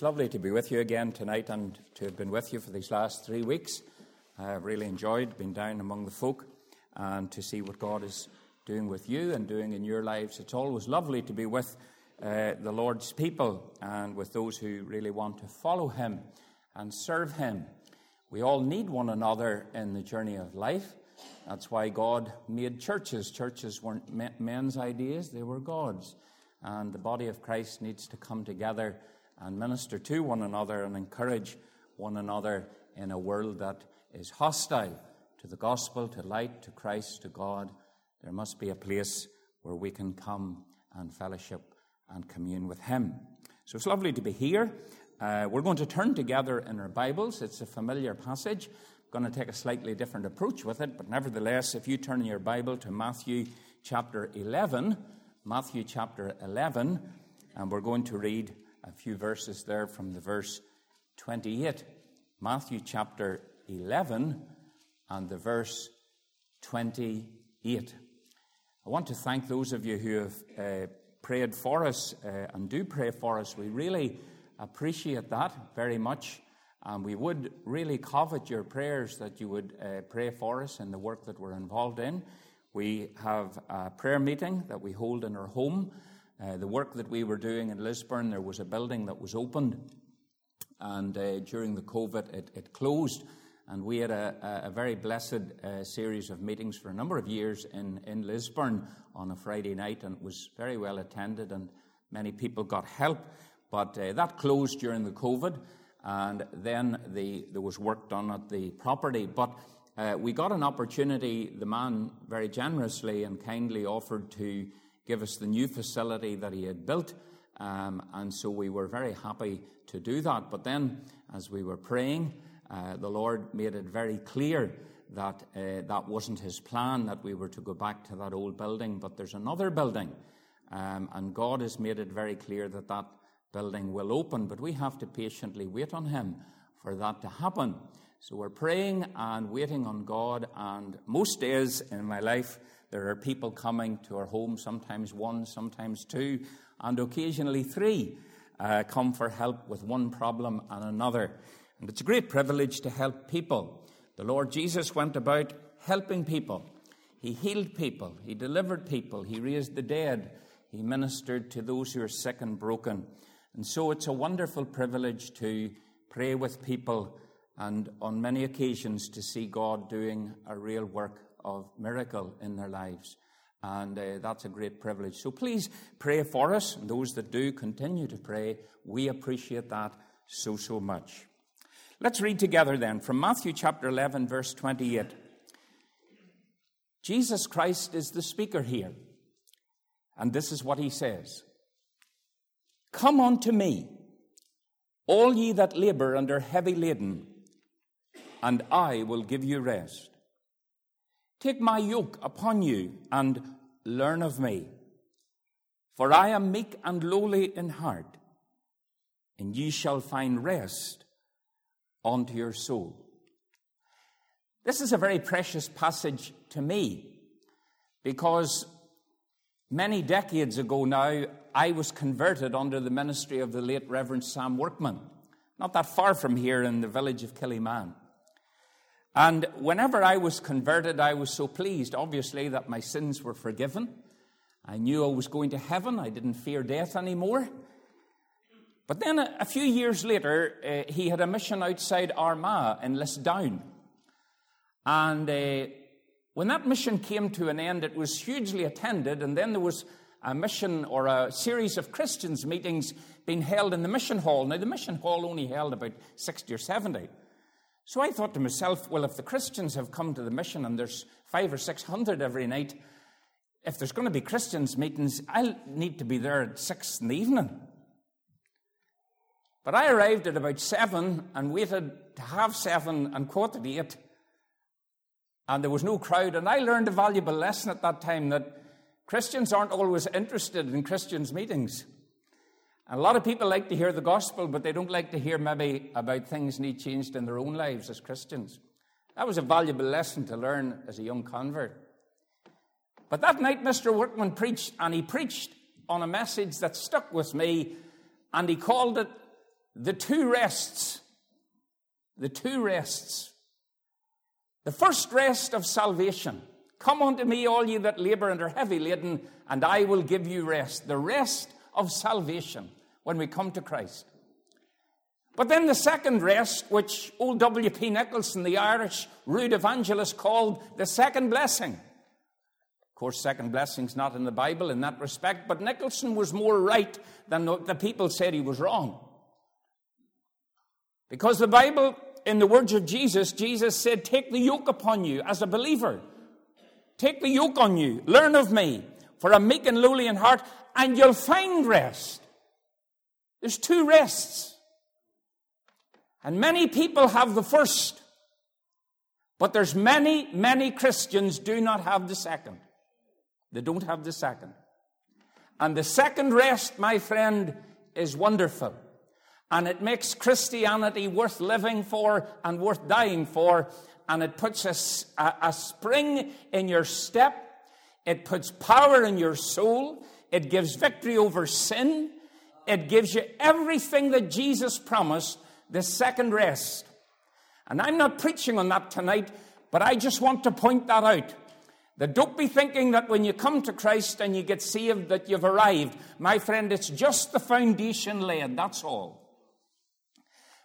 it's lovely to be with you again tonight and to have been with you for these last three weeks. I've really enjoyed being down among the folk and to see what God is doing with you and doing in your lives. It's always lovely to be with uh, the Lord's people and with those who really want to follow Him and serve Him. We all need one another in the journey of life. That's why God made churches. Churches weren't men's ideas, they were God's. And the body of Christ needs to come together and minister to one another and encourage one another in a world that is hostile to the gospel, to light, to Christ, to God. There must be a place where we can come and fellowship and commune with Him. So it's lovely to be here. Uh, we're going to turn together in our Bibles. It's a familiar passage. I'm going to take a slightly different approach with it, but nevertheless, if you turn your Bible to Matthew chapter 11, Matthew chapter 11, and we're going to read a few verses there from the verse 28. Matthew chapter 11 and the verse 28. I want to thank those of you who have uh, prayed for us uh, and do pray for us. We really appreciate that very much. And we would really covet your prayers that you would uh, pray for us in the work that we're involved in. We have a prayer meeting that we hold in our home uh, the work that we were doing in Lisburn, there was a building that was opened, and uh, during the COVID, it, it, closed. And we had a, a very blessed uh, series of meetings for a number of years in, in Lisburn on a Friday night, and it was very well attended, and many people got help. But uh, that closed during the COVID, and then the, there was work done at the property. But uh, we got an opportunity, the man very generously and kindly offered to give us the new facility that he had built. Um, and so we were very happy to do that. But then, as we were praying, uh, the Lord made it very clear that uh, that wasn't his plan, that we were to go back to that old building. But there's another building. Um, and God has made it very clear that that building will open. But we have to patiently wait on him for that to happen. So we're praying and waiting on God. And most days in my life, there are people coming to our home, sometimes one, sometimes two, and occasionally three, uh, come for help with one problem and another. And it's a great privilege to help people. The Lord Jesus went about helping people. He healed people. He delivered people. He raised the dead. He ministered to those who are sick and broken. And so it's a wonderful privilege to pray with people and on many occasions to see God doing a real work of miracle in their lives. And uh, that's a great privilege. So please pray for us. And those that do continue to pray, we appreciate that so, so much. Let's read together then from Matthew chapter 11, verse 28. Jesus Christ is the speaker here. And this is what he says Come unto me, all ye that labor under heavy laden, and I will give you rest. Take my yoke upon you and learn of me. For I am meek and lowly in heart, and ye shall find rest unto your soul. This is a very precious passage to me because many decades ago now, I was converted under the ministry of the late Reverend Sam Workman, not that far from here in the village of Killyman. And whenever I was converted, I was so pleased, obviously, that my sins were forgiven. I knew I was going to heaven. I didn't fear death anymore. But then a, a few years later, uh, he had a mission outside Armagh in Lisdown. And uh, when that mission came to an end, it was hugely attended, and then there was a mission or a series of Christians meetings being held in the mission hall. Now, the mission hall only held about 60 or 70. So I thought to myself, well, if the Christians have come to the mission and there's five or six hundred every night, if there's going to be Christians meetings, I'll need to be there at six in the evening. But I arrived at about seven and waited to have seven and quarter to eight, and there was no crowd. And I learned a valuable lesson at that time that Christians aren't always interested in Christians' meetings. And a lot of people like to hear the gospel, but they don't like to hear maybe about things need changed in their own lives as Christians. That was a valuable lesson to learn as a young convert. But that night, Mr. Workman preached, and he preached on a message that stuck with me, and he called it the two rests. The two rests. The first rest of salvation. Come unto me, all ye that labor and are heavy laden, and I will give you rest. The rest of salvation when we come to Christ. But then the second rest, which old W.P. Nicholson, the Irish rude evangelist, called the second blessing. Of course, second blessing's not in the Bible in that respect, but Nicholson was more right than the people said he was wrong. Because the Bible, in the words of Jesus, Jesus said, Take the yoke upon you as a believer. Take the yoke on you. Learn of me, for I'm meek and lowly in heart, and you'll find rest. There's two rests. And many people have the first. But there's many, many Christians do not have the second. They don't have the second. And the second rest, my friend, is wonderful. And it makes Christianity worth living for and worth dying for. And it puts a, a, a spring in your step. It puts power in your soul. It gives victory over sin. It gives you everything that Jesus promised the second rest. And I'm not preaching on that tonight, but I just want to point that out. That don't be thinking that when you come to Christ and you get saved that you've arrived. My friend, it's just the foundation laid, that's all.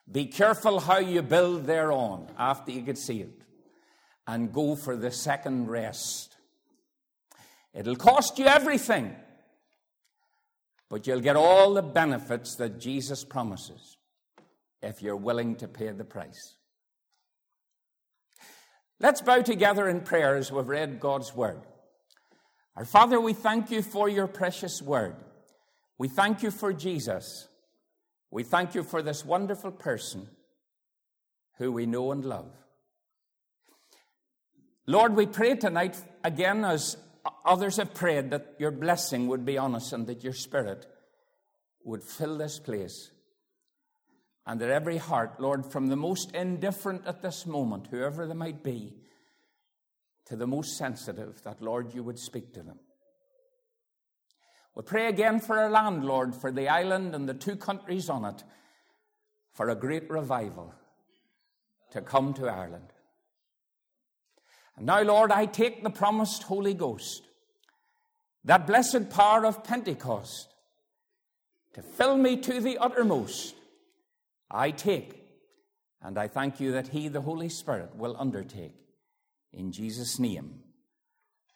Be careful how you build thereon after you get saved. And go for the second rest. It'll cost you everything, but you'll get all the benefits that Jesus promises if you're willing to pay the price. Let's bow together in prayer as we've read God's word. Our Father, we thank you for your precious word. We thank you for Jesus. We thank you for this wonderful person who we know and love. Lord, we pray tonight again, as others have prayed, that your blessing would be on us and that your spirit would fill this place and that every heart, Lord, from the most indifferent at this moment, whoever they might be, to the most sensitive, that, Lord, you would speak to them. We pray again for our land, Lord, for the island and the two countries on it, for a great revival to come to Ireland. And now, Lord, I take the promised Holy Ghost, that blessed power of Pentecost, to fill me to the uttermost I take, and I thank you that He, the Holy Spirit, will undertake. In Jesus' name,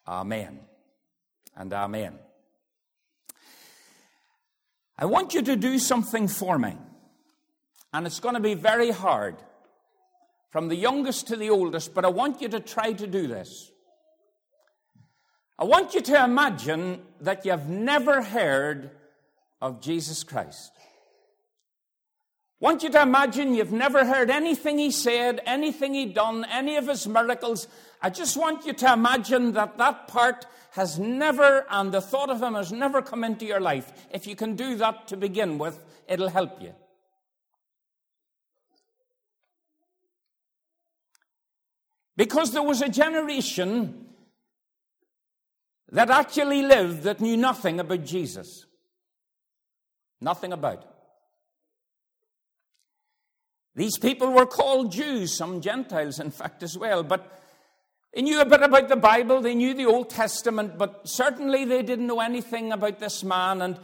Amen and Amen. I want you to do something for me, and it's going to be very hard, from the youngest to the oldest, but I want you to try to do this. I want you to imagine that you've never heard of Jesus Christ want you to imagine you've never heard anything he said, anything he done, any of his miracles. I just want you to imagine that that part has never, and the thought of him has never come into your life. If you can do that to begin with, it'll help you. Because there was a generation that actually lived that knew nothing about Jesus. Nothing about these people were called Jews, some Gentiles, in fact, as well. But they knew a bit about the Bible, they knew the Old Testament, but certainly they didn't know anything about this man. And,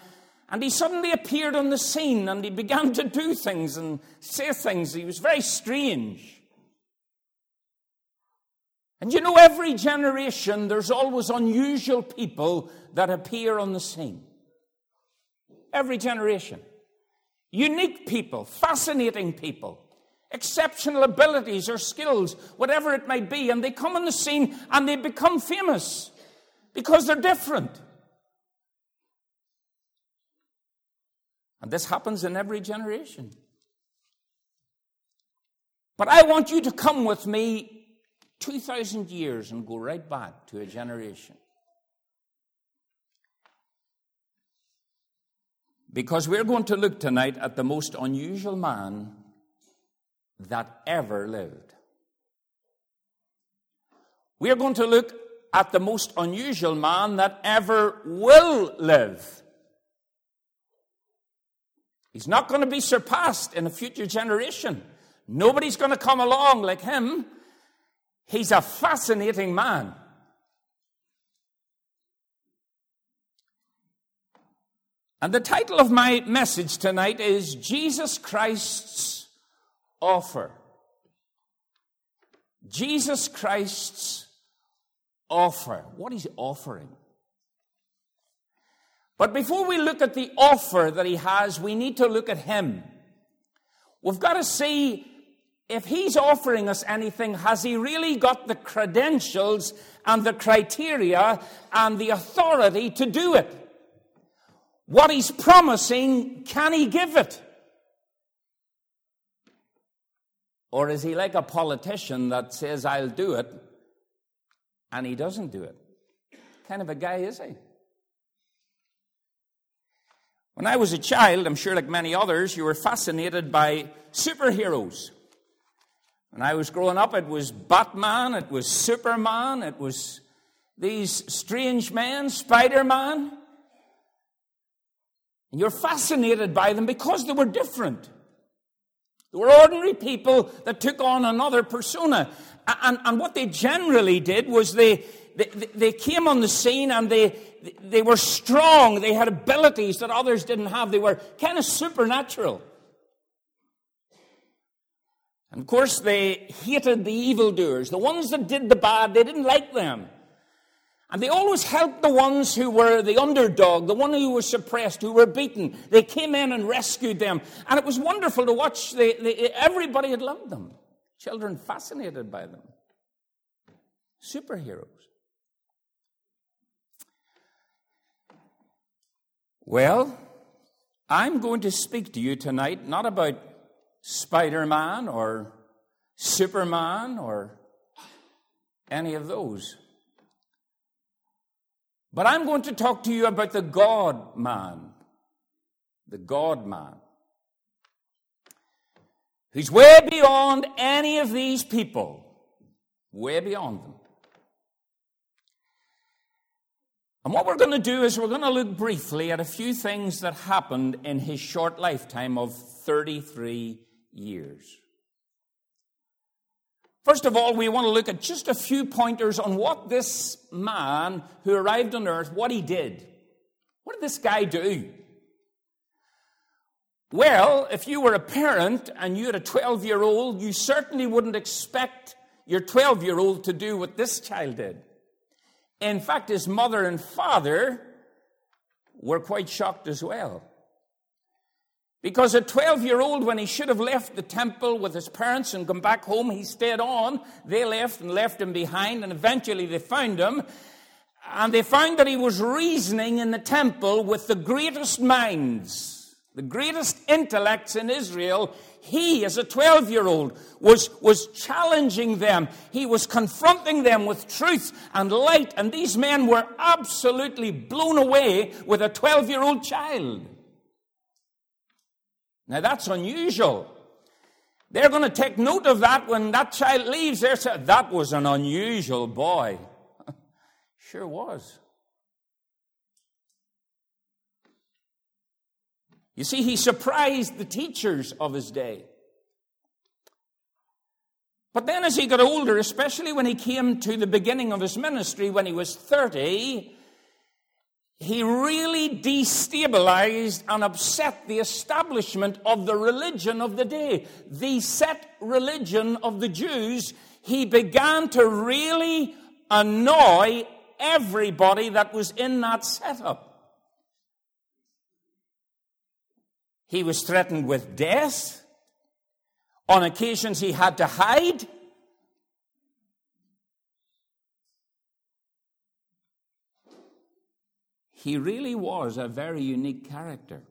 and he suddenly appeared on the scene and he began to do things and say things. He was very strange. And you know, every generation, there's always unusual people that appear on the scene. Every generation. Unique people, fascinating people exceptional abilities or skills, whatever it might be, and they come on the scene and they become famous because they're different. And this happens in every generation. But I want you to come with me 2,000 years and go right back to a generation. Because we're going to look tonight at the most unusual man that ever lived. We are going to look at the most unusual man that ever will live. He's not going to be surpassed in a future generation. Nobody's going to come along like him. He's a fascinating man. And the title of my message tonight is Jesus Christ's Offer. Jesus Christ's offer. What is offering? But before we look at the offer that he has, we need to look at him. We've got to see if he's offering us anything, has he really got the credentials and the criteria and the authority to do it? What he's promising, can he give it? Or is he like a politician that says, I'll do it, and he doesn't do it? kind of a guy is he? When I was a child, I'm sure like many others, you were fascinated by superheroes. When I was growing up, it was Batman, it was Superman, it was these strange men, Spider Man. And you're fascinated by them because they were different. They were ordinary people that took on another persona. And, and what they generally did was they, they, they came on the scene and they, they were strong. They had abilities that others didn't have. They were kind of supernatural. And of course, they hated the evildoers. The ones that did the bad, they didn't like them. And they always helped the ones who were the underdog, the one who was suppressed, who were beaten. They came in and rescued them. And it was wonderful to watch. They, they, everybody had loved them. Children fascinated by them. Superheroes. Well, I'm going to speak to you tonight not about Spider Man or Superman or any of those. But I'm going to talk to you about the God man. The God man. Who's way beyond any of these people. Way beyond them. And what we're going to do is we're going to look briefly at a few things that happened in his short lifetime of 33 years. First of all, we want to look at just a few pointers on what this man who arrived on earth, what he did. What did this guy do? Well, if you were a parent and you had a 12 year old, you certainly wouldn't expect your 12 year old to do what this child did. In fact, his mother and father were quite shocked as well. Because a 12 year old, when he should have left the temple with his parents and come back home, he stayed on. They left and left him behind, and eventually they found him. And they found that he was reasoning in the temple with the greatest minds, the greatest intellects in Israel. He, as a 12 year old, was, was challenging them. He was confronting them with truth and light. And these men were absolutely blown away with a 12 year old child. Now that's unusual. They're going to take note of that when that child leaves. They're that was an unusual boy. sure was. You see, he surprised the teachers of his day. But then, as he got older, especially when he came to the beginning of his ministry, when he was 30, he really destabilized and upset the establishment of the religion of the day, the set religion of the Jews. He began to really annoy everybody that was in that setup. He was threatened with death. On occasions, he had to hide. He really was a very unique character.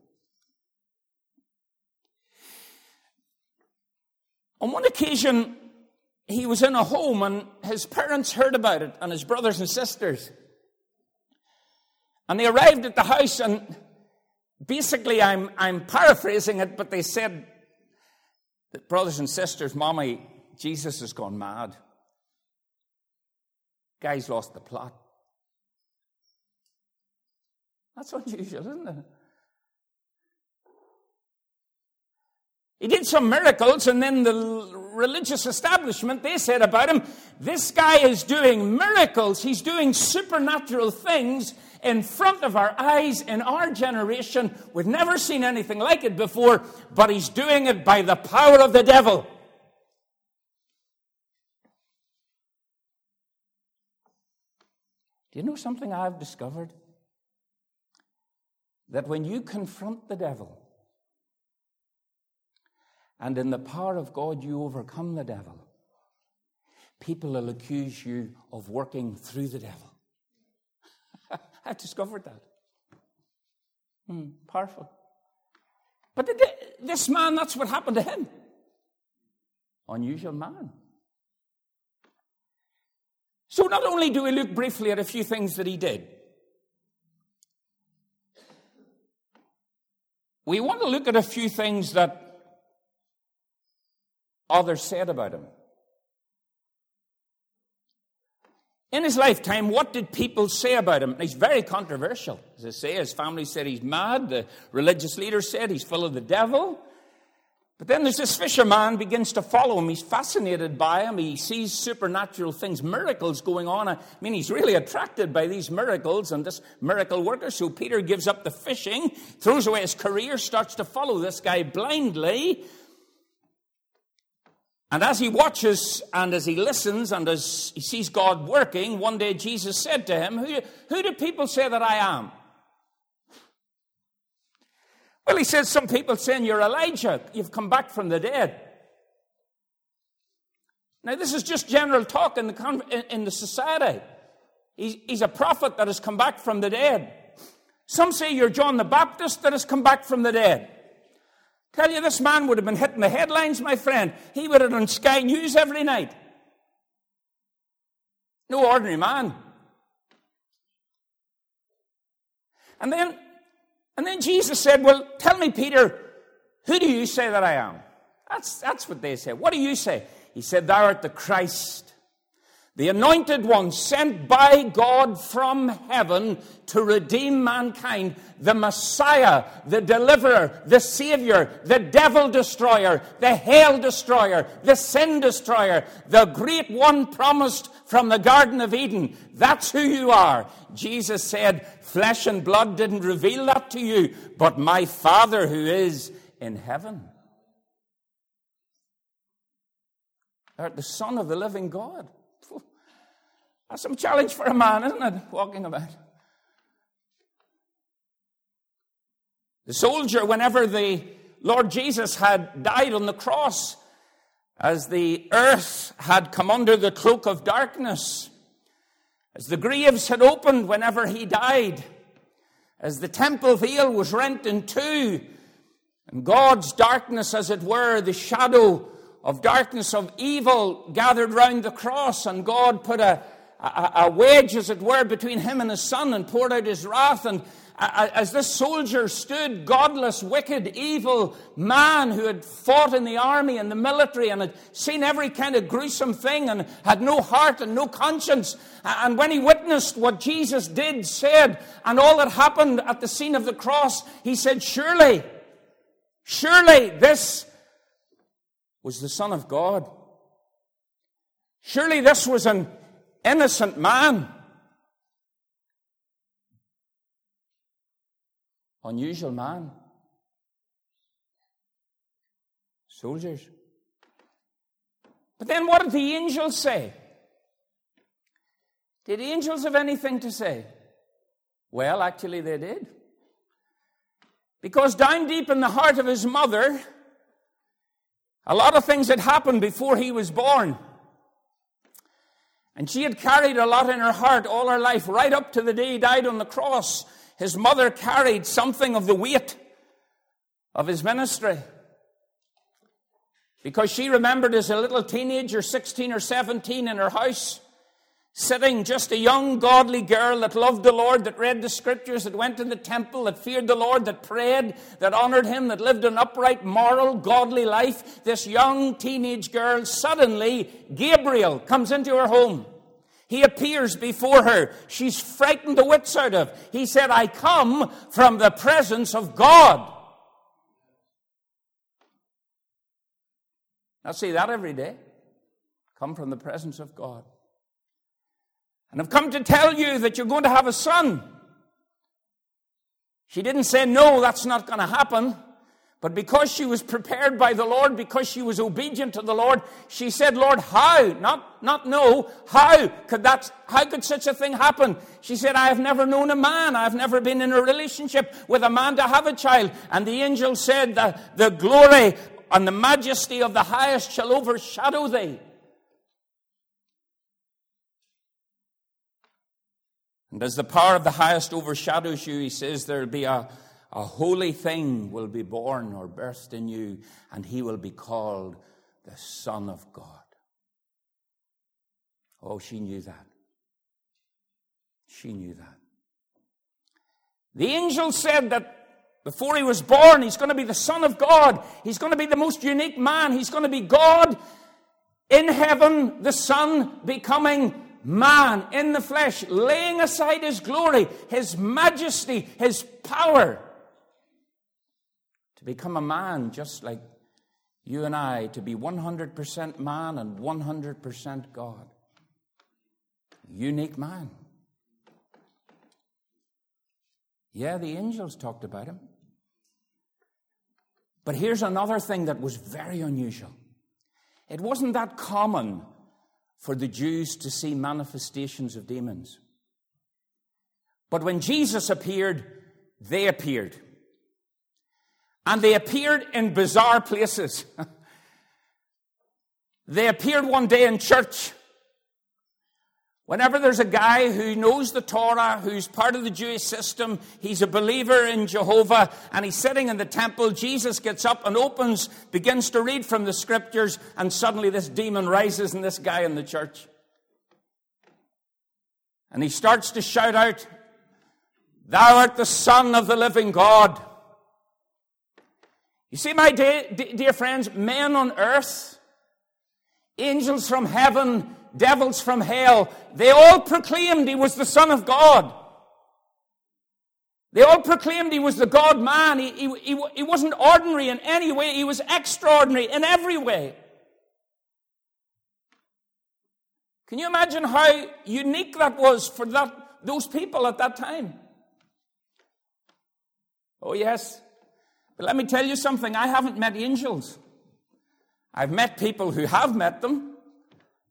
On one occasion, he was in a home and his parents heard about it and his brothers and sisters. And they arrived at the house and basically I'm, I'm paraphrasing it, but they said, brothers and sisters, mommy, Jesus has gone mad. Guy's lost the plot. That's unusual, isn't it? He did some miracles, and then the religious establishment, they said about him, this guy is doing miracles. He's doing supernatural things in front of our eyes in our generation. We've never seen anything like it before, but he's doing it by the power of the devil. Do you know something I've discovered? That when you confront the devil, and in the power of God you overcome the devil, people will accuse you of working through the devil. I discovered that. Hmm, powerful. But this man, that's what happened to him. Unusual man. So, not only do we look briefly at a few things that he did, we want to look at a few things that others said about him. In his lifetime, what did people say about him? He's very controversial. As I say, his family said he's mad. The religious leaders said he's full of the devil. But then there's this fisherman begins to follow him. He's fascinated by him. He sees supernatural things, miracles going on. I mean, he's really attracted by these miracles and this miracle worker. So Peter gives up the fishing, throws away his career, starts to follow this guy blindly. And as he watches and as he listens and as he sees God working, one day Jesus said to him, Who, who do people say that I am? Well, he says, Some people saying you're Elijah, you've come back from the dead. Now, this is just general talk in the, in the society. He's, a prophet that has come back from the dead. Some say you're John the Baptist that has come back from the dead. Tell you, this man would have been hitting the headlines, my friend. He would have done Sky News every night. No ordinary man. And then, and then Jesus said, Well, tell me, Peter, who do you say that I am? That's, that's what they said. What do you say? He said, Thou art the Christ, the anointed one sent by God from heaven to redeem mankind, the Messiah, the deliverer, the Savior, the devil destroyer, the hell destroyer, the sin destroyer, the great one promised from the Garden of Eden. That's who you are. Jesus said, Flesh and blood didn't reveal that to you, but my Father who is in heaven. The Son of the living God. That's some challenge for a man, isn't it? Walking about. The soldier, whenever the Lord Jesus had died on the cross, as the earth had come under the cloak of darkness, as the graves had opened whenever he died, as the temple veil was rent in two, and God's darkness, as it were, the shadow of darkness of evil gathered round the cross, and God put a a, wedge, as it were, between him and his son and poured out his wrath. And as this soldier stood, godless, wicked, evil man who had fought in the army and the military and had seen every kind of gruesome thing and had no heart and no conscience. And when he witnessed what Jesus did, said, and all that happened at the scene of the cross, he said, Surely, surely this was the Son of God. Surely this was an innocent man. Unusual man. Soldiers. But then what did the angels say? Did angels have anything to say? Well, actually, they did. Because down deep in the heart of his mother, a lot of things had happened before he was born. And she had carried a lot in her heart all her life, right up to the day he died on the cross. His mother carried something of the weight of his ministry. Because she remembered as a little teenager, 16 or 17, in her house, sitting just a young, godly girl that loved the Lord, that read the scriptures, that went to the temple, that feared the Lord, that prayed, that honored Him, that lived an upright, moral, godly life. This young teenage girl, suddenly, Gabriel comes into her home. He appears before her. She's frightened the wits out of. He said, I come from the presence of God. I see that every day. Come from the presence of God. And I've come to tell you that you're going to have a son. She didn't say, No, that's not going to happen. But because she was prepared by the Lord, because she was obedient to the Lord, she said, Lord, how? Not, not no. How could that, how could such a thing happen? She said, I have never known a man. I've never been in a relationship with a man to have a child. And the angel said, the, the glory and the majesty of the highest shall overshadow thee. And as the power of the highest overshadows you, he says there'll be a, a holy thing will be born or birthed in you, and he will be called the Son of God. Oh, she knew that. She knew that. The angel said that before he was born, he's going to be the Son of God. He's going to be the most unique man. He's going to be God in heaven, the Son becoming man in the flesh, laying aside his glory, his majesty, his power, to become a man just like you and I, to be 100% man and 100% God. Unique man. Yeah, the angels talked about him. But here's another thing that was very unusual. It wasn't that common for the Jews to see manifestations of demons. But when Jesus appeared, they appeared. And they appeared in bizarre places. they appeared one day in church Whenever there's a guy who knows the Torah, who's part of the Jewish system, he's a believer in Jehovah, and he's sitting in the temple, Jesus gets up and opens, begins to read from the scriptures, and suddenly this demon rises in this guy in the church. And he starts to shout out, Thou art the Son of the living God. You see, my dear, dear friends, men on earth, angels from heaven, devils from hell, they all proclaimed he was the Son of God. They all proclaimed he was the God man. He, he, he, he wasn't ordinary in any way, he was extraordinary in every way. Can you imagine how unique that was for that, those people at that time? Oh, yes. But let me tell you something I haven't met angels. I've met people who have met them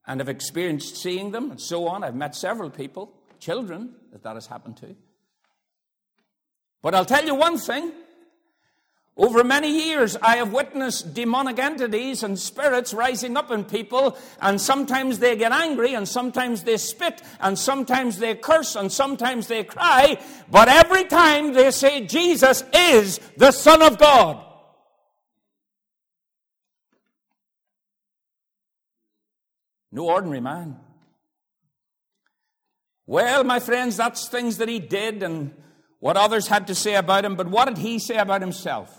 and have experienced seeing them and so on. I've met several people, children, that that has happened to. But I'll tell you one thing. Over many years, I have witnessed demonic entities and spirits rising up in people, and sometimes they get angry, and sometimes they spit, and sometimes they curse, and sometimes they cry, but every time they say Jesus is the Son of God. No ordinary man. Well, my friends, that's things that he did and what others had to say about him, but what did he say about himself?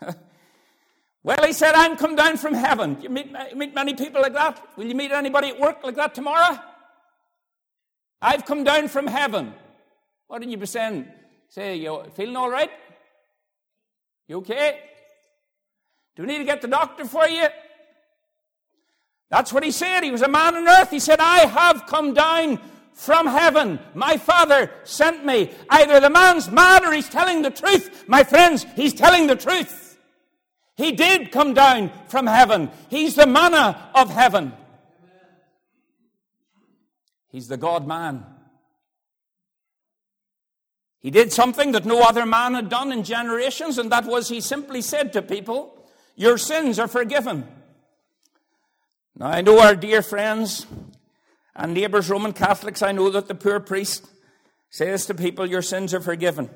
well, he said, I'm come down from heaven. You meet, meet many people like that? Will you meet anybody at work like that tomorrow? I've come down from heaven. What did you be saying? Say, you feeling all right? You okay? Do we need to get the doctor for you? That's what he said. He was a man on earth. He said, I have come down from heaven. My Father sent me. Either the man's mad or he's telling the truth. My friends, he's telling the truth. He did come down from heaven. He's the manna of heaven. He's the God man. He did something that no other man had done in generations, and that was he simply said to people, Your sins are forgiven. Now, I know our dear friends and neighbours, Roman Catholics, I know that the poor priest says to people, Your sins are forgiven.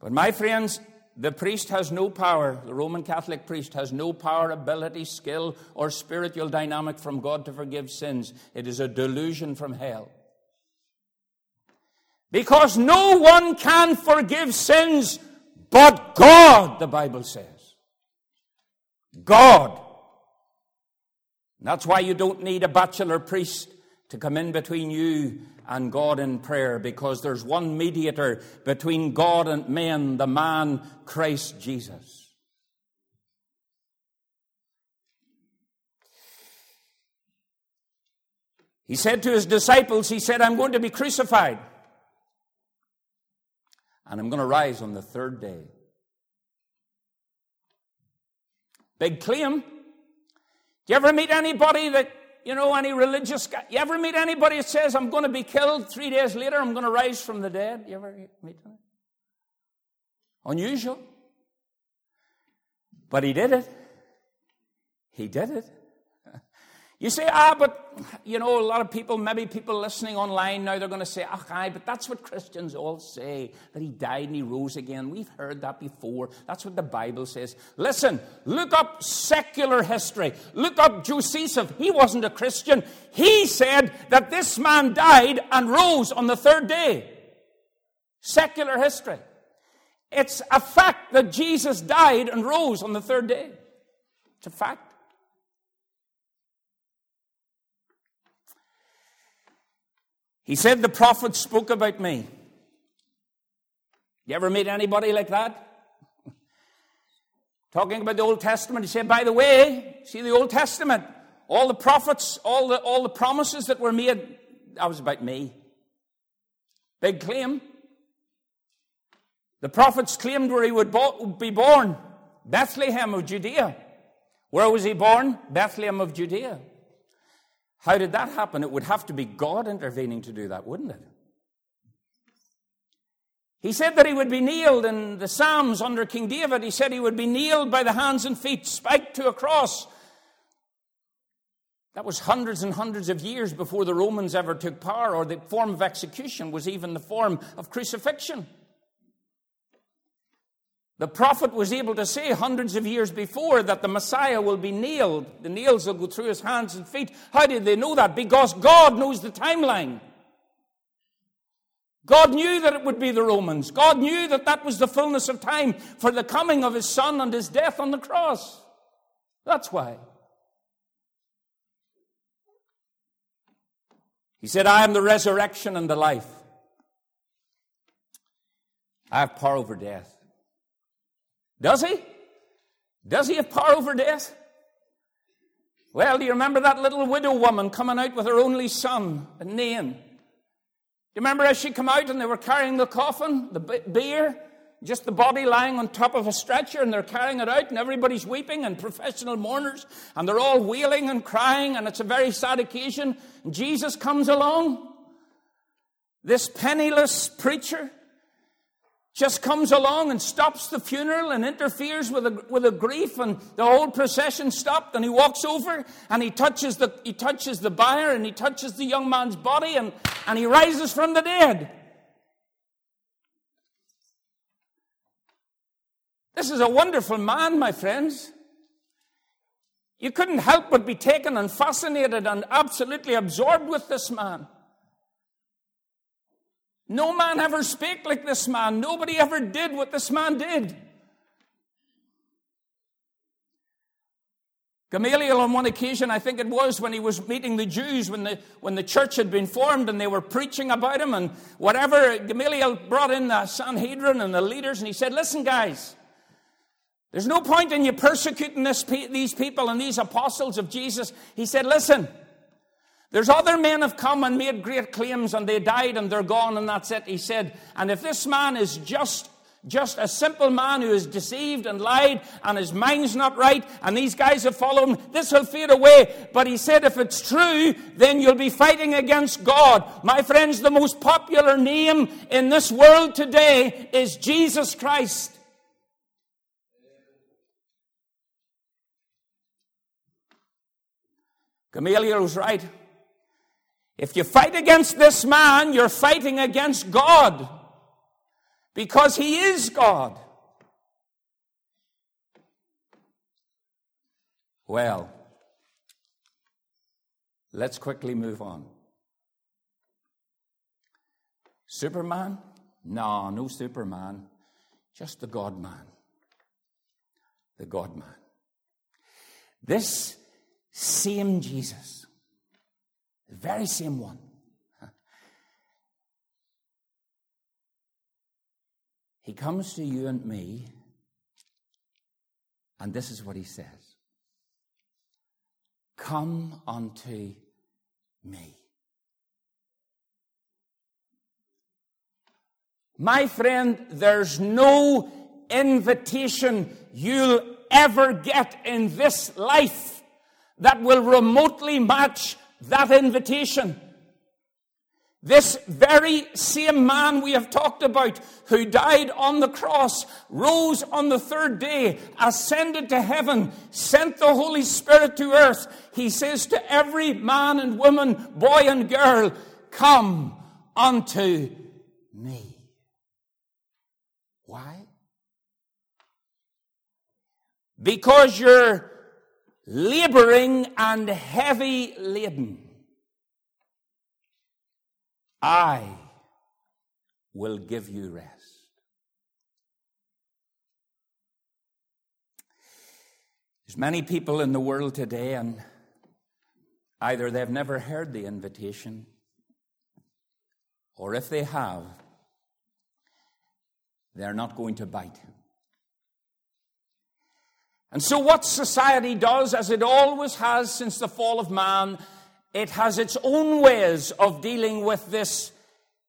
But my friends, the priest has no power, the Roman Catholic priest has no power, ability, skill, or spiritual dynamic from God to forgive sins. It is a delusion from hell. Because no one can forgive sins but God, the Bible says. God. And that's why you don't need a bachelor priest to come in between you and God in prayer, because there's one mediator between God and men, the man Christ Jesus. He said to his disciples, He said, I'm going to be crucified. And I'm going to rise on the third day. Big claim. Do you ever meet anybody that, you know, any religious guy? You ever meet anybody that says, I'm going to be killed three days later, I'm going to rise from the dead? You ever meet them? Unusual. But he did it. He did it. You say, ah, but, you know, a lot of people, maybe people listening online now, they're going to say, ah, aye, but that's what Christians all say, that he died and he rose again. We've heard that before. That's what the Bible says. Listen, look up secular history. Look up Josephus. He wasn't a Christian. He said that this man died and rose on the third day. Secular history. It's a fact that Jesus died and rose on the third day. It's a fact. He said, The prophets spoke about me. You ever meet anybody like that? Talking about the Old Testament, he said, By the way, see the Old Testament, all the prophets, all the, all the promises that were made, that was about me. Big claim. The prophets claimed where he would be born Bethlehem of Judea. Where was he born? Bethlehem of Judea. How did that happen? It would have to be God intervening to do that, wouldn't it? He said that he would be nailed in the Psalms under King David. He said he would be nailed by the hands and feet, spiked to a cross. That was hundreds and hundreds of years before the Romans ever took power, or the form of execution was even the form of crucifixion. The prophet was able to say hundreds of years before that the Messiah will be nailed. The nails will go through his hands and feet. How did they know that? Because God knows the timeline. God knew that it would be the Romans. God knew that that was the fullness of time for the coming of his son and his death on the cross. That's why. He said, I am the resurrection and the life. I have power over death. Does he? Does he have power over death? Well, do you remember that little widow woman coming out with her only son, Nain? Do you remember as she came out and they were carrying the coffin, the bier, just the body lying on top of a stretcher, and they're carrying it out, and everybody's weeping, and professional mourners, and they're all wailing and crying, and it's a very sad occasion. And Jesus comes along, this penniless preacher, just comes along and stops the funeral and interferes with a, with a grief and the whole procession stopped and he walks over and he touches the, he touches the bier and he touches the young man's body and, and he rises from the dead. This is a wonderful man, my friends. You couldn't help but be taken and fascinated and absolutely absorbed with this man. No man ever spake like this man. Nobody ever did what this man did. Gamaliel, on one occasion, I think it was when he was meeting the Jews, when the, when the church had been formed and they were preaching about him and whatever, Gamaliel brought in the Sanhedrin and the leaders and he said, Listen, guys, there's no point in you persecuting this, these people and these apostles of Jesus. He said, Listen, there's other men have come and made great claims and they died and they're gone and that's it. He said, and if this man is just just a simple man who is deceived and lied and his mind's not right and these guys have followed him, this will fade away. But he said, if it's true, then you'll be fighting against God. My friends, the most popular name in this world today is Jesus Christ. Gamaliel was right. If you fight against this man, you're fighting against God because he is God. Well, let's quickly move on. Superman? No, no Superman. Just the God man. The God man. This same Jesus the very same one. he comes to you and me, and this is what he says Come unto me. My friend, there's no invitation you'll ever get in this life that will remotely match that invitation. This very same man we have talked about, who died on the cross, rose on the third day, ascended to heaven, sent the Holy Spirit to earth. He says to every man and woman, boy and girl, Come unto me. Why? Because you're laboring and heavy laden. I will give you rest. There's many people in the world today, and either they've never heard the invitation, or if they have, they're not going to bite. And so, what society does, as it always has since the fall of man, it has its own ways of dealing with this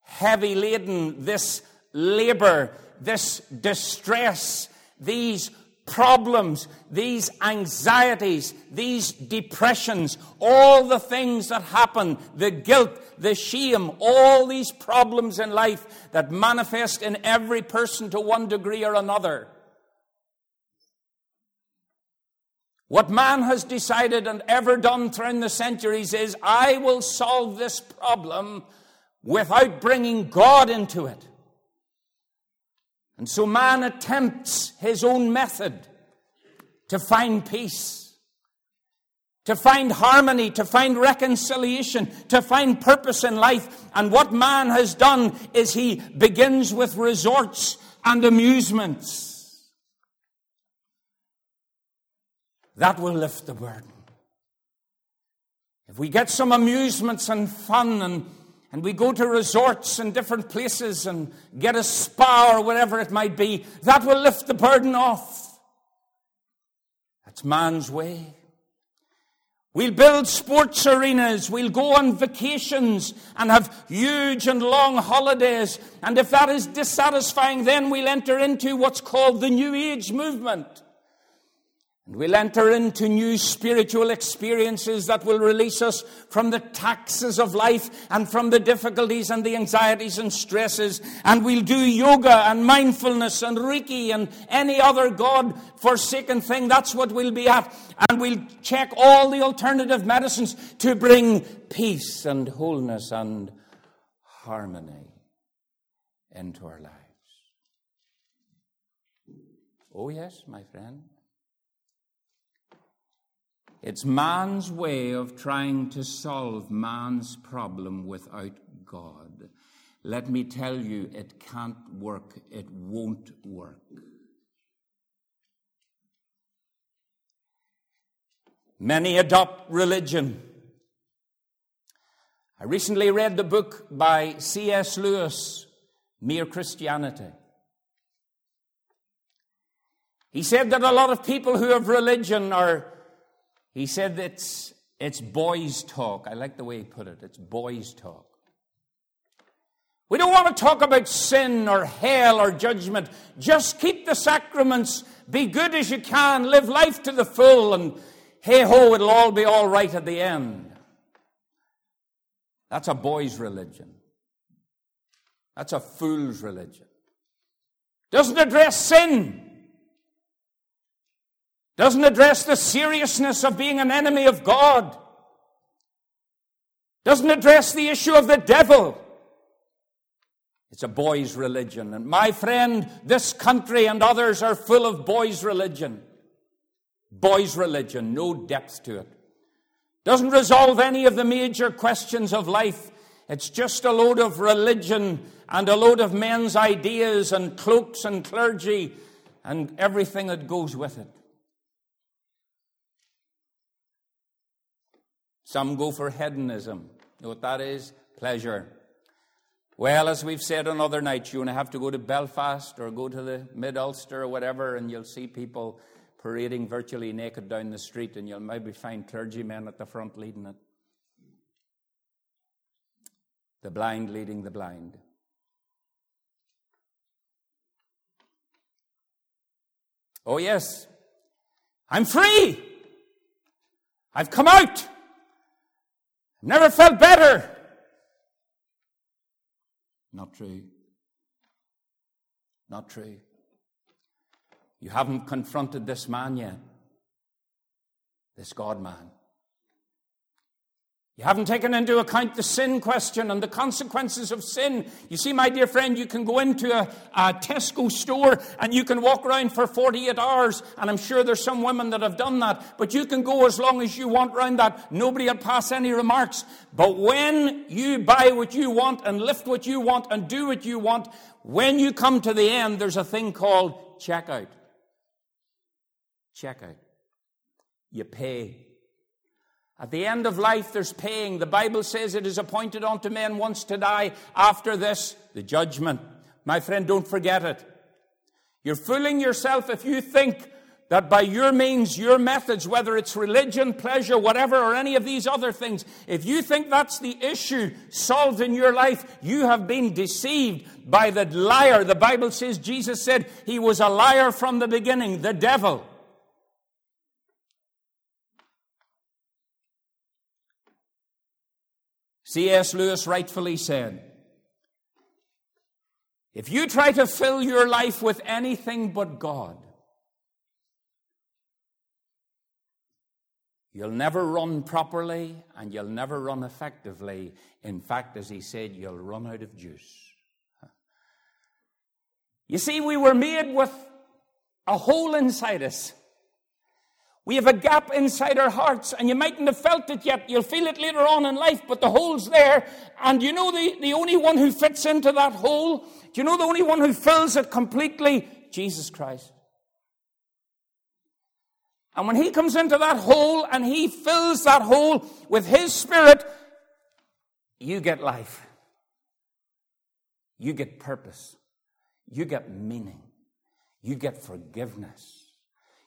heavy laden, this labor, this distress, these problems, these anxieties, these depressions, all the things that happen, the guilt, the shame, all these problems in life that manifest in every person to one degree or another. What man has decided and ever done through the centuries is I will solve this problem without bringing God into it. And so man attempts his own method to find peace, to find harmony, to find reconciliation, to find purpose in life. And what man has done is he begins with resorts and amusements. That will lift the burden. If we get some amusements and fun and, and we go to resorts and different places and get a spa or whatever it might be, that will lift the burden off. That's man's way. We'll build sports arenas. We'll go on vacations and have huge and long holidays. And if that is dissatisfying, then we'll enter into what's called the New Age movement. And we'll enter into new spiritual experiences that will release us from the taxes of life and from the difficulties and the anxieties and stresses. And we'll do yoga and mindfulness and Reiki and any other God forsaken thing. That's what we'll be at. And we'll check all the alternative medicines to bring peace and wholeness and harmony into our lives. Oh, yes, my friend. It's man's way of trying to solve man's problem without God. Let me tell you, it can't work. It won't work. Many adopt religion. I recently read the book by C.S. Lewis, Mere Christianity. He said that a lot of people who have religion are he said it's, it's boys' talk. I like the way he put it. It's boys' talk. We don't want to talk about sin or hell or judgment. Just keep the sacraments, be good as you can, live life to the full, and hey ho, it'll all be all right at the end. That's a boy's religion. That's a fool's religion. Doesn't address sin doesn't address the seriousness of being an enemy of God, doesn't address the issue of the devil. It's a boy's religion. And my friend, this country and others are full of boys' religion. Boys' religion, no depth to it. Doesn't resolve any of the major questions of life. It's just a load of religion and a load of men's ideas and cloaks and clergy and everything that goes with it. Some go for hedonism. You know what that is? Pleasure. Well, as we've said on other nights, you're going to have to go to Belfast or go to the Mid Ulster or whatever, and you'll see people parading virtually naked down the street, and you'll maybe find clergymen at the front leading it. The blind leading the blind. Oh, yes, I'm free. I've come out. Never felt better. Not true. Not true. You haven't confronted this man yet, this God man. You haven't taken into account the sin question and the consequences of sin. You see, my dear friend, you can go into a, a, Tesco store and you can walk around for 48 hours, and I'm sure there's some women that have done that, but you can go as long as you want around that. Nobody will pass any remarks. But when you buy what you want and lift what you want and do what you want, when you come to the end, there's a thing called checkout. Checkout. You pay at the end of life, there's paying. The Bible says it is appointed unto men once to die. After this, the judgment. My friend, don't forget it. You're fooling yourself if you think that by your means, your methods, whether it's religion, pleasure, whatever, or any of these other things, if you think that's the issue solved in your life, you have been deceived by the liar. The Bible says Jesus said he was a liar from the beginning, the devil. C.S. Lewis rightfully said, if you try to fill your life with anything but God, you'll never run properly and you'll never run effectively. In fact, as he said, you'll run out of juice. You see, we were made with a hole inside us. We have a gap inside our hearts, and you mightn't have felt it yet. You'll feel it later on in life, but the hole's there. And you know the, the only one who fits into that hole? Do you know the only one who fills it completely? Jesus Christ. And when he comes into that hole and he fills that hole with his spirit, you get life. You get purpose. You get meaning. You get forgiveness.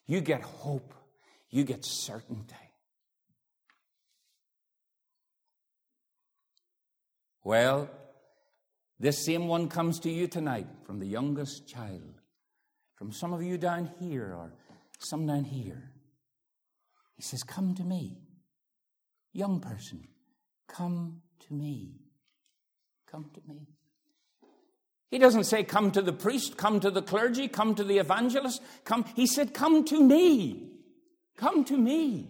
You get hope you get certainty. Well, this same one comes to you tonight from the youngest child, from some of you down here or some down here. He says, Come to me. Young person, come to me. Come to me. He doesn't say, Come to the priest, come to the clergy, come to the evangelist. Come. He said, Come to me. Come to me.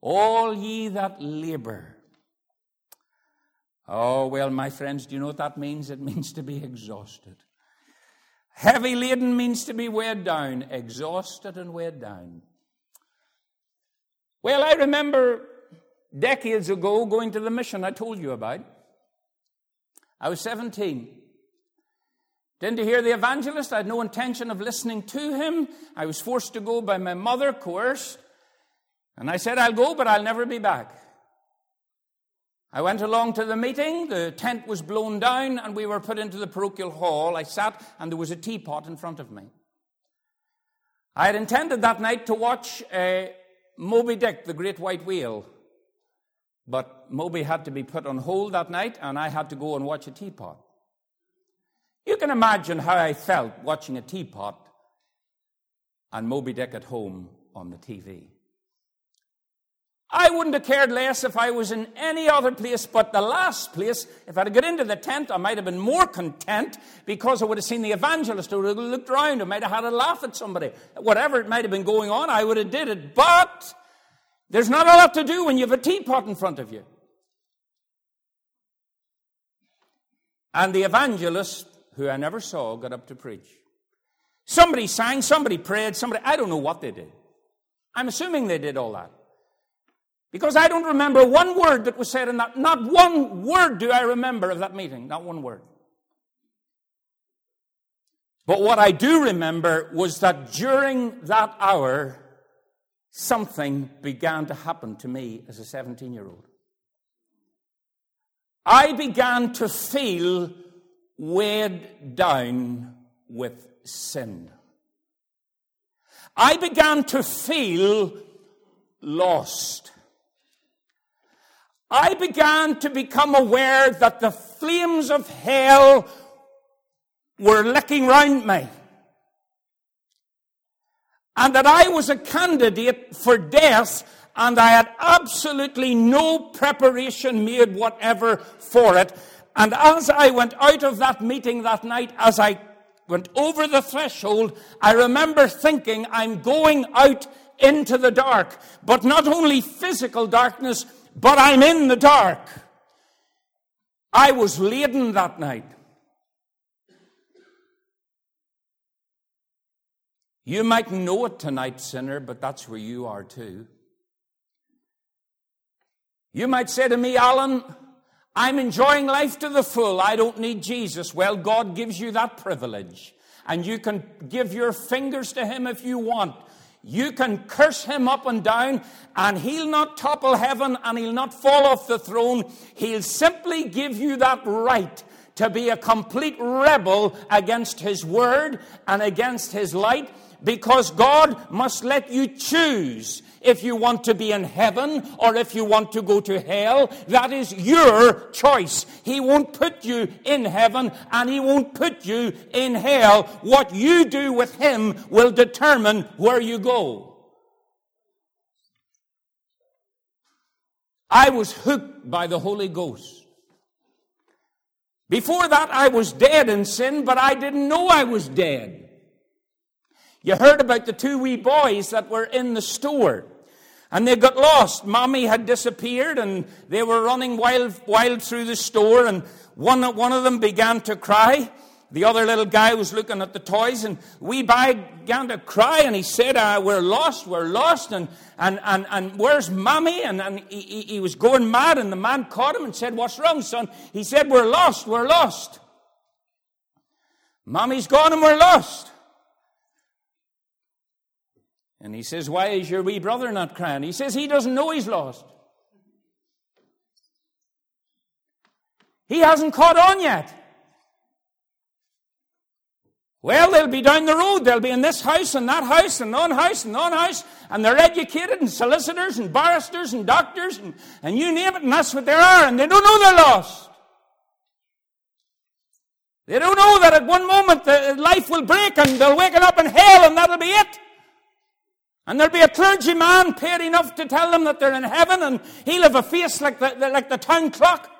All ye that labor. Oh, well, my friends, do you know what that means? It means to be exhausted. Heavy laden means to be weighed down, exhausted and weighed down. Well, I remember decades ago going to the mission I told you about. I was 17. Didn't hear the evangelist. I had no intention of listening to him. I was forced to go by my mother, coerced. And I said, I'll go, but I'll never be back. I went along to the meeting. The tent was blown down, and we were put into the parochial hall. I sat, and there was a teapot in front of me. I had intended that night to watch uh, Moby Dick, the great white whale. But Moby had to be put on hold that night, and I had to go and watch a teapot. You can imagine how I felt watching a teapot and Moby Dick at home on the TV. I wouldn't have cared less if I was in any other place but the last place. If I'd got into the tent, I might have been more content because I would have seen the evangelist, I would have looked around, I might have had a laugh at somebody. Whatever it might have been going on, I would have did it. But there's not a lot to do when you have a teapot in front of you. And the evangelist who I never saw, got up to preach. Somebody sang, somebody prayed, somebody, I don't know what they did. I'm assuming they did all that. Because I don't remember one word that was said in that. Not one word do I remember of that meeting. Not one word. But what I do remember was that during that hour, something began to happen to me as a 17 year old. I began to feel weighed down with sin. I began to feel lost. I began to become aware that the flames of hell were licking round me. And that I was a candidate for death and I had absolutely no preparation made whatever for it. And as I went out of that meeting that night, as I went over the threshold, I remember thinking, I'm going out into the dark. But not only physical darkness, but I'm in the dark. I was laden that night. You might know it tonight, sinner, but that's where you are too. You might say to me, Alan, I'm enjoying life to the full. I don't need Jesus. Well, God gives you that privilege. And you can give your fingers to Him if you want. You can curse Him up and down, and He'll not topple heaven and He'll not fall off the throne. He'll simply give you that right to be a complete rebel against His word and against His light because God must let you choose if you want to be in heaven or if you want to go to hell. That is your choice. He won't put you in heaven and He won't put you in hell. What you do with Him will determine where you go. I was hooked by the Holy Ghost. Before that, I was dead in sin, but I didn't know I was dead. You heard about the two wee boys that were in the store. And they got lost. Mommy had disappeared and they were running wild, wild through the store and one, one of them began to cry. The other little guy was looking at the toys and wee boy began to cry and he said, uh, we're lost, we're lost and, and, and, and where's mommy? And, and he, he was going mad and the man caught him and said, what's wrong, son? He said, we're lost, we're lost. Mommy's gone and we're lost. And he says, Why is your wee brother not crying? He says, He doesn't know he's lost. He hasn't caught on yet. Well, they'll be down the road. They'll be in this house and that house and on house and on house. And they're educated and solicitors and barristers and doctors and, and you name it, and that's what they are. And they don't know they're lost. They don't know that at one moment the life will break and they'll wake up in hell and that'll be it. And there'll be a clergyman paid enough to tell them that they're in heaven, and he'll have a face like the, like the town clock.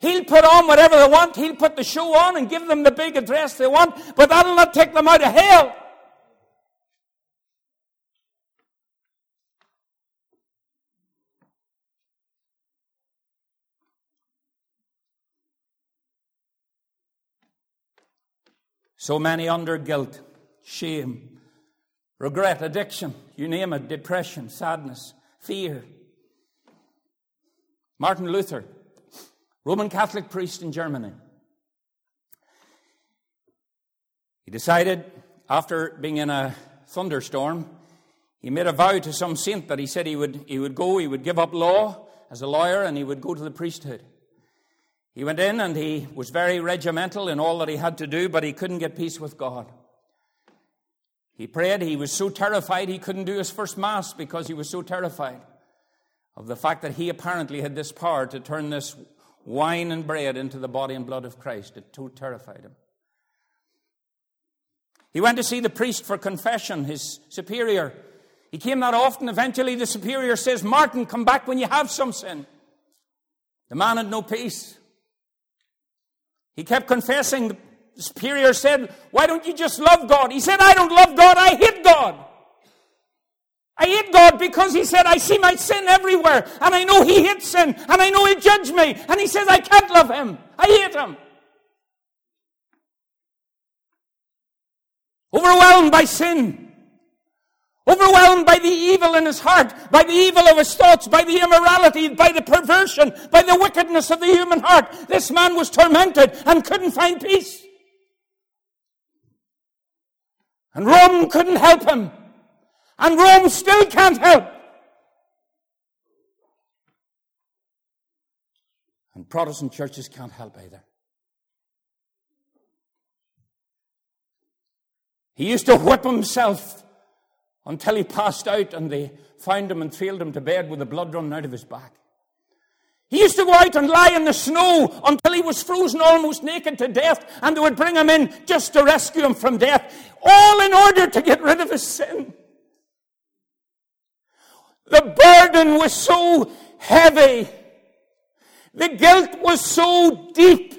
He'll put on whatever they want. He'll put the show on and give them the big address they want, but that'll not take them out of hell. So many under guilt, shame, regret, addiction, you name it, depression, sadness, fear. Martin Luther, Roman Catholic priest in Germany. He decided, after being in a thunderstorm, he made a vow to some saint that he said he would, he would go, he would give up law as a lawyer, and he would go to the priesthood. He went in and he was very regimental in all that he had to do, but he couldn't get peace with God. He prayed. He was so terrified he couldn't do his first Mass because he was so terrified of the fact that he apparently had this power to turn this wine and bread into the body and blood of Christ. It too terrified him. He went to see the priest for confession, his superior. He came that often. Eventually, the superior says, Martin, come back when you have some sin. The man had no peace. He kept confessing superior said, Why don't you just love God? He said, I don't love God, I hate God. I hate God because he said, I see my sin everywhere, and I know he hates sin, and I know he judged me, and he says, I can't love him. I hate him. Overwhelmed by sin. Overwhelmed by the evil in his heart, by the evil of his thoughts, by the immorality, by the perversion, by the wickedness of the human heart. This man was tormented and couldn't find peace. And Rome couldn't help him. And Rome still can't help. And Protestant churches can't help either. He used to whip himself until he passed out and they found him and trailed him to bed with the blood running out of his back. He used to go out and lie in the snow until he was frozen almost naked to death, and they would bring him in just to rescue him from death, all in order to get rid of his sin. The burden was so heavy. The guilt was so deep.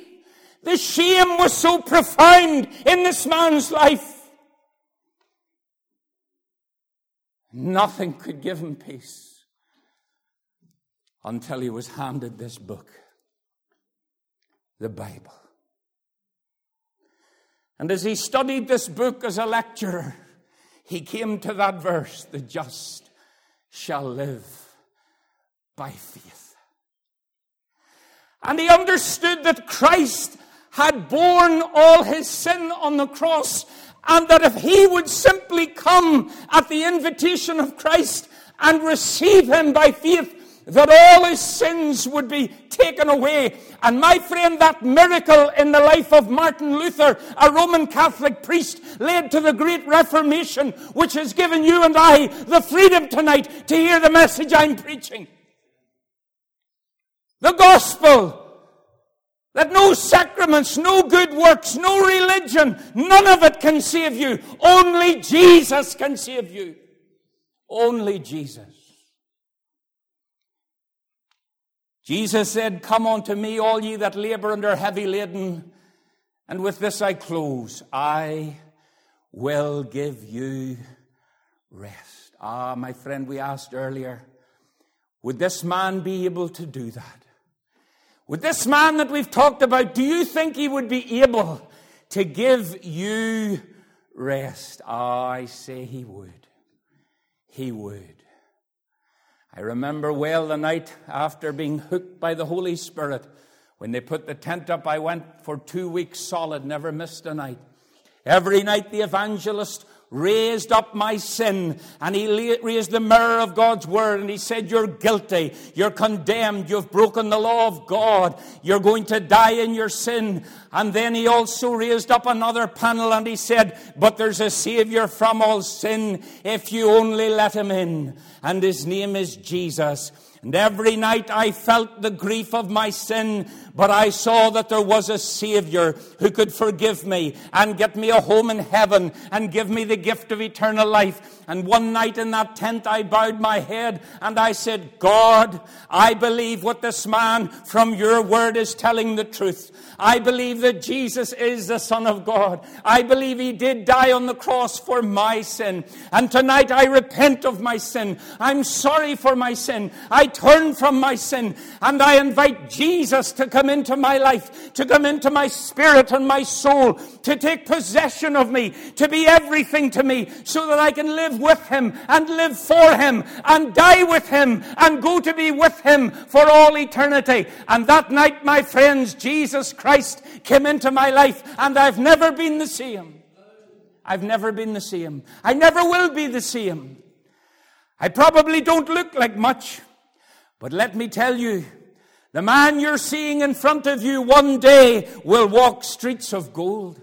The shame was so profound in this man's life. Nothing could give him peace until he was handed this book, the Bible. And as he studied this book as a lecturer, he came to that verse the just shall live by faith. And he understood that Christ had borne all his sin on the cross, and that if he would simply come at the invitation of Christ and receive him by faith, that all his sins would be taken away. And my friend, that miracle in the life of Martin Luther, a Roman Catholic priest, led to the great Reformation, which has given you and I the freedom tonight to hear the message I'm preaching. The gospel that no sacraments, no good works, no religion, none of it can save you. Only Jesus can save you. Only Jesus. Jesus said, Come unto me, all ye that labor and are heavy laden. And with this I close. I will give you rest. Ah, my friend, we asked earlier, would this man be able to do that? Would this man that we've talked about, do you think he would be able to give you rest? Ah, I say he would. He would. I remember well the night after being hooked by the Holy Spirit. When they put the tent up, I went for two weeks solid, never missed a night. Every night the evangelist raised up my sin and he raised the mirror of God's word and he said, You're guilty. You're condemned. You've broken the law of God. You're going to die in your sin. And then he also raised up another panel and he said, But there's a Savior from all sin if you only let him in. And his name is Jesus. And every night I felt the grief of my sin, but I saw that there was a Savior who could forgive me and get me a home in heaven and give me the gift of eternal life. And one night in that tent, I bowed my head and I said, God, I believe what this man from your word is telling the truth. I believe that Jesus is the Son of God. I believe He did die on the cross for my sin. And tonight I repent of my sin. I'm sorry for my sin. I turn from my sin and I invite Jesus to come into my life, to come into my spirit and my soul, to take possession of me, to be everything to me so that I can live with Him and live for Him and die with Him and go to be with Him for all eternity. And that night, my friends, Jesus Christ came into my life and I've never been the same. I've never been the same. I never will be the same. I probably don't look like much. But let me tell you, the man you're seeing in front of you one day will walk streets of gold.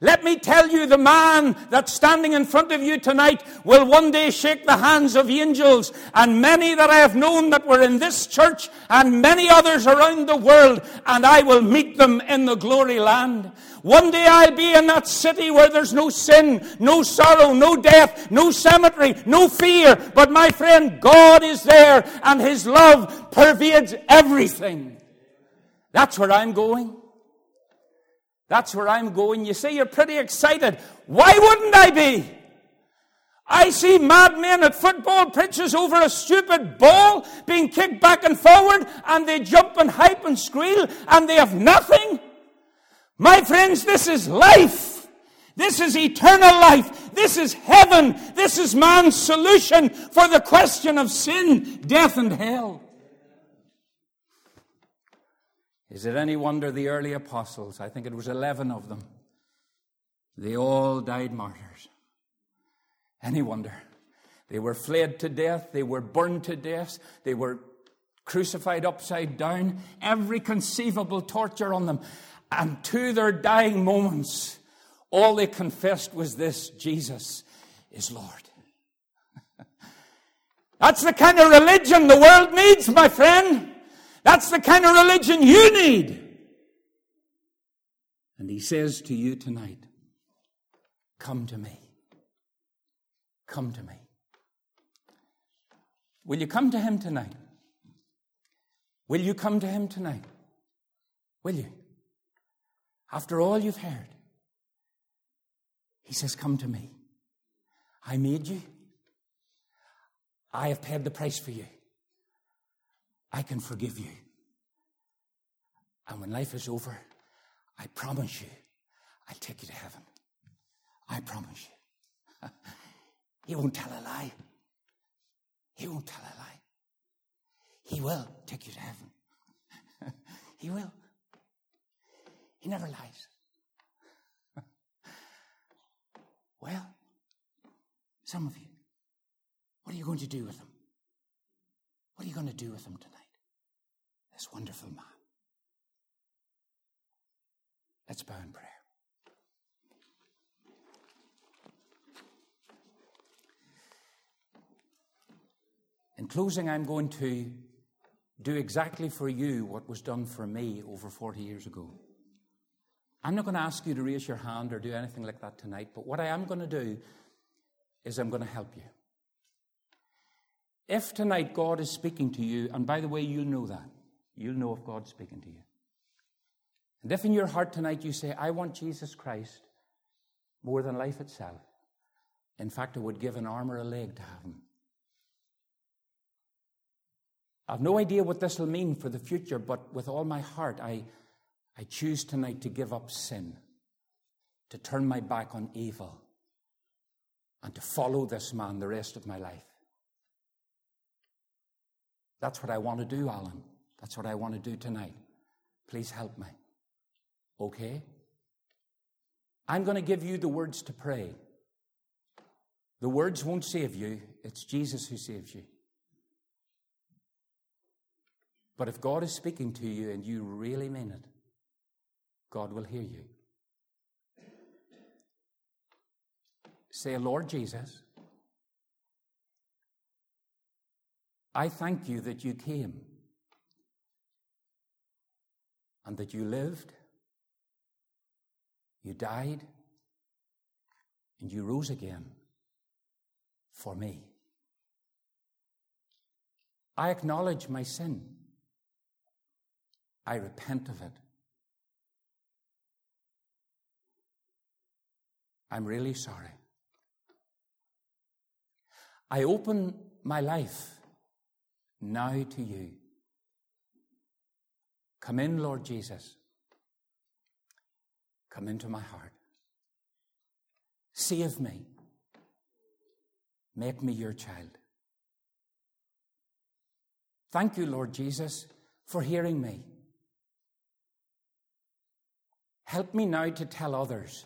Let me tell you, the man that's standing in front of you tonight will one day shake the hands of angels, and many that I have known that were in this church, and many others around the world, and I will meet them in the glory land. One day I'll be in that city where there's no sin, no sorrow, no death, no cemetery, no fear. But my friend, God is there and His love pervades everything. That's where I'm going. That's where I'm going. You say you're pretty excited. Why wouldn't I be? I see madmen at football pitches over a stupid ball being kicked back and forward, and they jump and hype and squeal, and they have nothing. My friends, this is life. This is eternal life. This is heaven. This is man's solution for the question of sin, death, and hell. Is it any wonder the early apostles, I think it was 11 of them, they all died martyrs? Any wonder? They were flayed to death, they were burned to death, they were crucified upside down, every conceivable torture on them. And to their dying moments, all they confessed was this Jesus is Lord. That's the kind of religion the world needs, my friend. That's the kind of religion you need. And he says to you tonight, Come to me. Come to me. Will you come to him tonight? Will you come to him tonight? Will you? After all you've heard, he says, Come to me. I made you. I have paid the price for you. I can forgive you. And when life is over, I promise you, I'll take you to heaven. I promise you. he won't tell a lie. He won't tell a lie. He will take you to heaven. he will. He never lies. well, some of you, what are you going to do with him? What are you going to do with him tonight? This wonderful man. Let's bow in prayer. In closing, I'm going to do exactly for you what was done for me over 40 years ago. I'm not going to ask you to raise your hand or do anything like that tonight, but what I am going to do is I'm going to help you. If tonight God is speaking to you, and by the way, you'll know that. You'll know if God's speaking to you. And if in your heart tonight you say, I want Jesus Christ more than life itself, in fact, I would give an arm or a leg to have him. I've no idea what this will mean for the future, but with all my heart, I, I choose tonight to give up sin, to turn my back on evil, and to follow this man the rest of my life. That's what I want to do, Alan. That's what I want to do tonight. Please help me. Okay? I'm going to give you the words to pray. The words won't save you, it's Jesus who saves you. But if God is speaking to you and you really mean it, God will hear you. Say, Lord Jesus, I thank you that you came and that you lived you died and you rose again for me. I acknowledge my sin. I repent of it. I'm really sorry. I open my life now to you. Come in, Lord Jesus. Come into my heart. Save me. Make me your child. Thank you, Lord Jesus, for hearing me. Help me now to tell others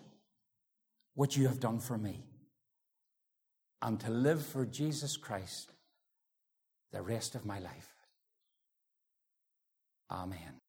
what you have done for me and to live for Jesus Christ the rest of my life. Amen.